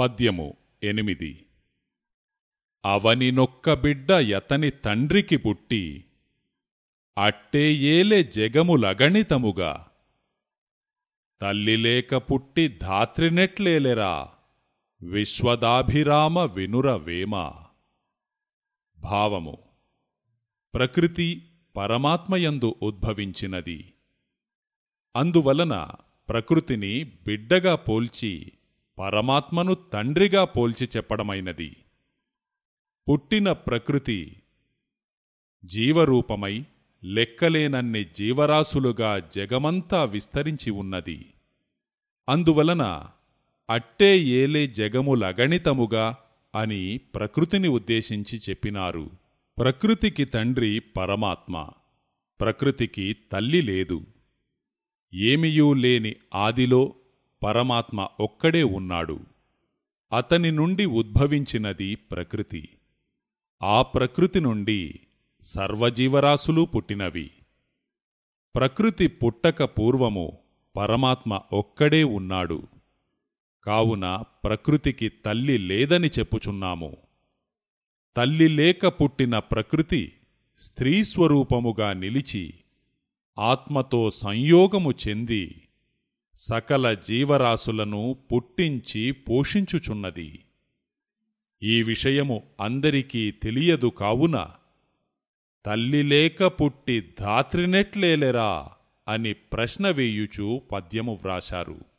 పద్యము ఎనిమిది. అవనినొక్క బిడ్డ యతని తండ్రికి పుట్టి అట్టే ఏలే జగములగణితముగా. తల్లిలేక పుట్టి ధాత్రినెట్లేలెరా విశ్వదాభిరామ వినుర వేమ. భావము ప్రకృతి పరమాత్మయందు ఉద్భవించినది. అందువలన ప్రకృతిని బిడ్డగా పోల్చి పరమాత్మను తండ్రిగా పోల్చి చెప్పడమైనది. పుట్టిన ప్రకృతి జీవరూపమై లెక్కలేనన్ని జీవరాశులుగా జగమంతా విస్తరించి ఉన్నది. అందువలన అట్టే ఏలే జగములగణితముగా అని ప్రకృతిని ఉద్దేశించి చెప్పినారు. ప్రకృతికి తండ్రి పరమాత్మ. ప్రకృతికి తల్లి లేదు. ఏమియూ లేని ఆదిలో పరమాత్మ ఒక్కడే ఉన్నాడు. అతని నుండి ఉద్భవించినది ప్రకృతి. ఆ ప్రకృతి నుండి సర్వజీవరాశులు పుట్టినవి. ప్రకృతి పుట్టక పూర్వము పరమాత్మ ఒక్కడే ఉన్నాడు. కావున ప్రకృతికి తల్లి లేదని చెప్పుచున్నాము. తల్లి లేక పుట్టిన ప్రకృతి స్త్రీస్వరూపముగా నిలిచి ఆత్మతో సంయోగము చెంది సకల జీవరాశులను పుట్టించి పోషించుచున్నది. ఈ విషయము అందరికీ తెలియదు కావున తల్లి లేక పుట్టి ధాత్రినెట్లేలెరా అని ప్రశ్న వేయుచూ పద్యము వ్రాశారు.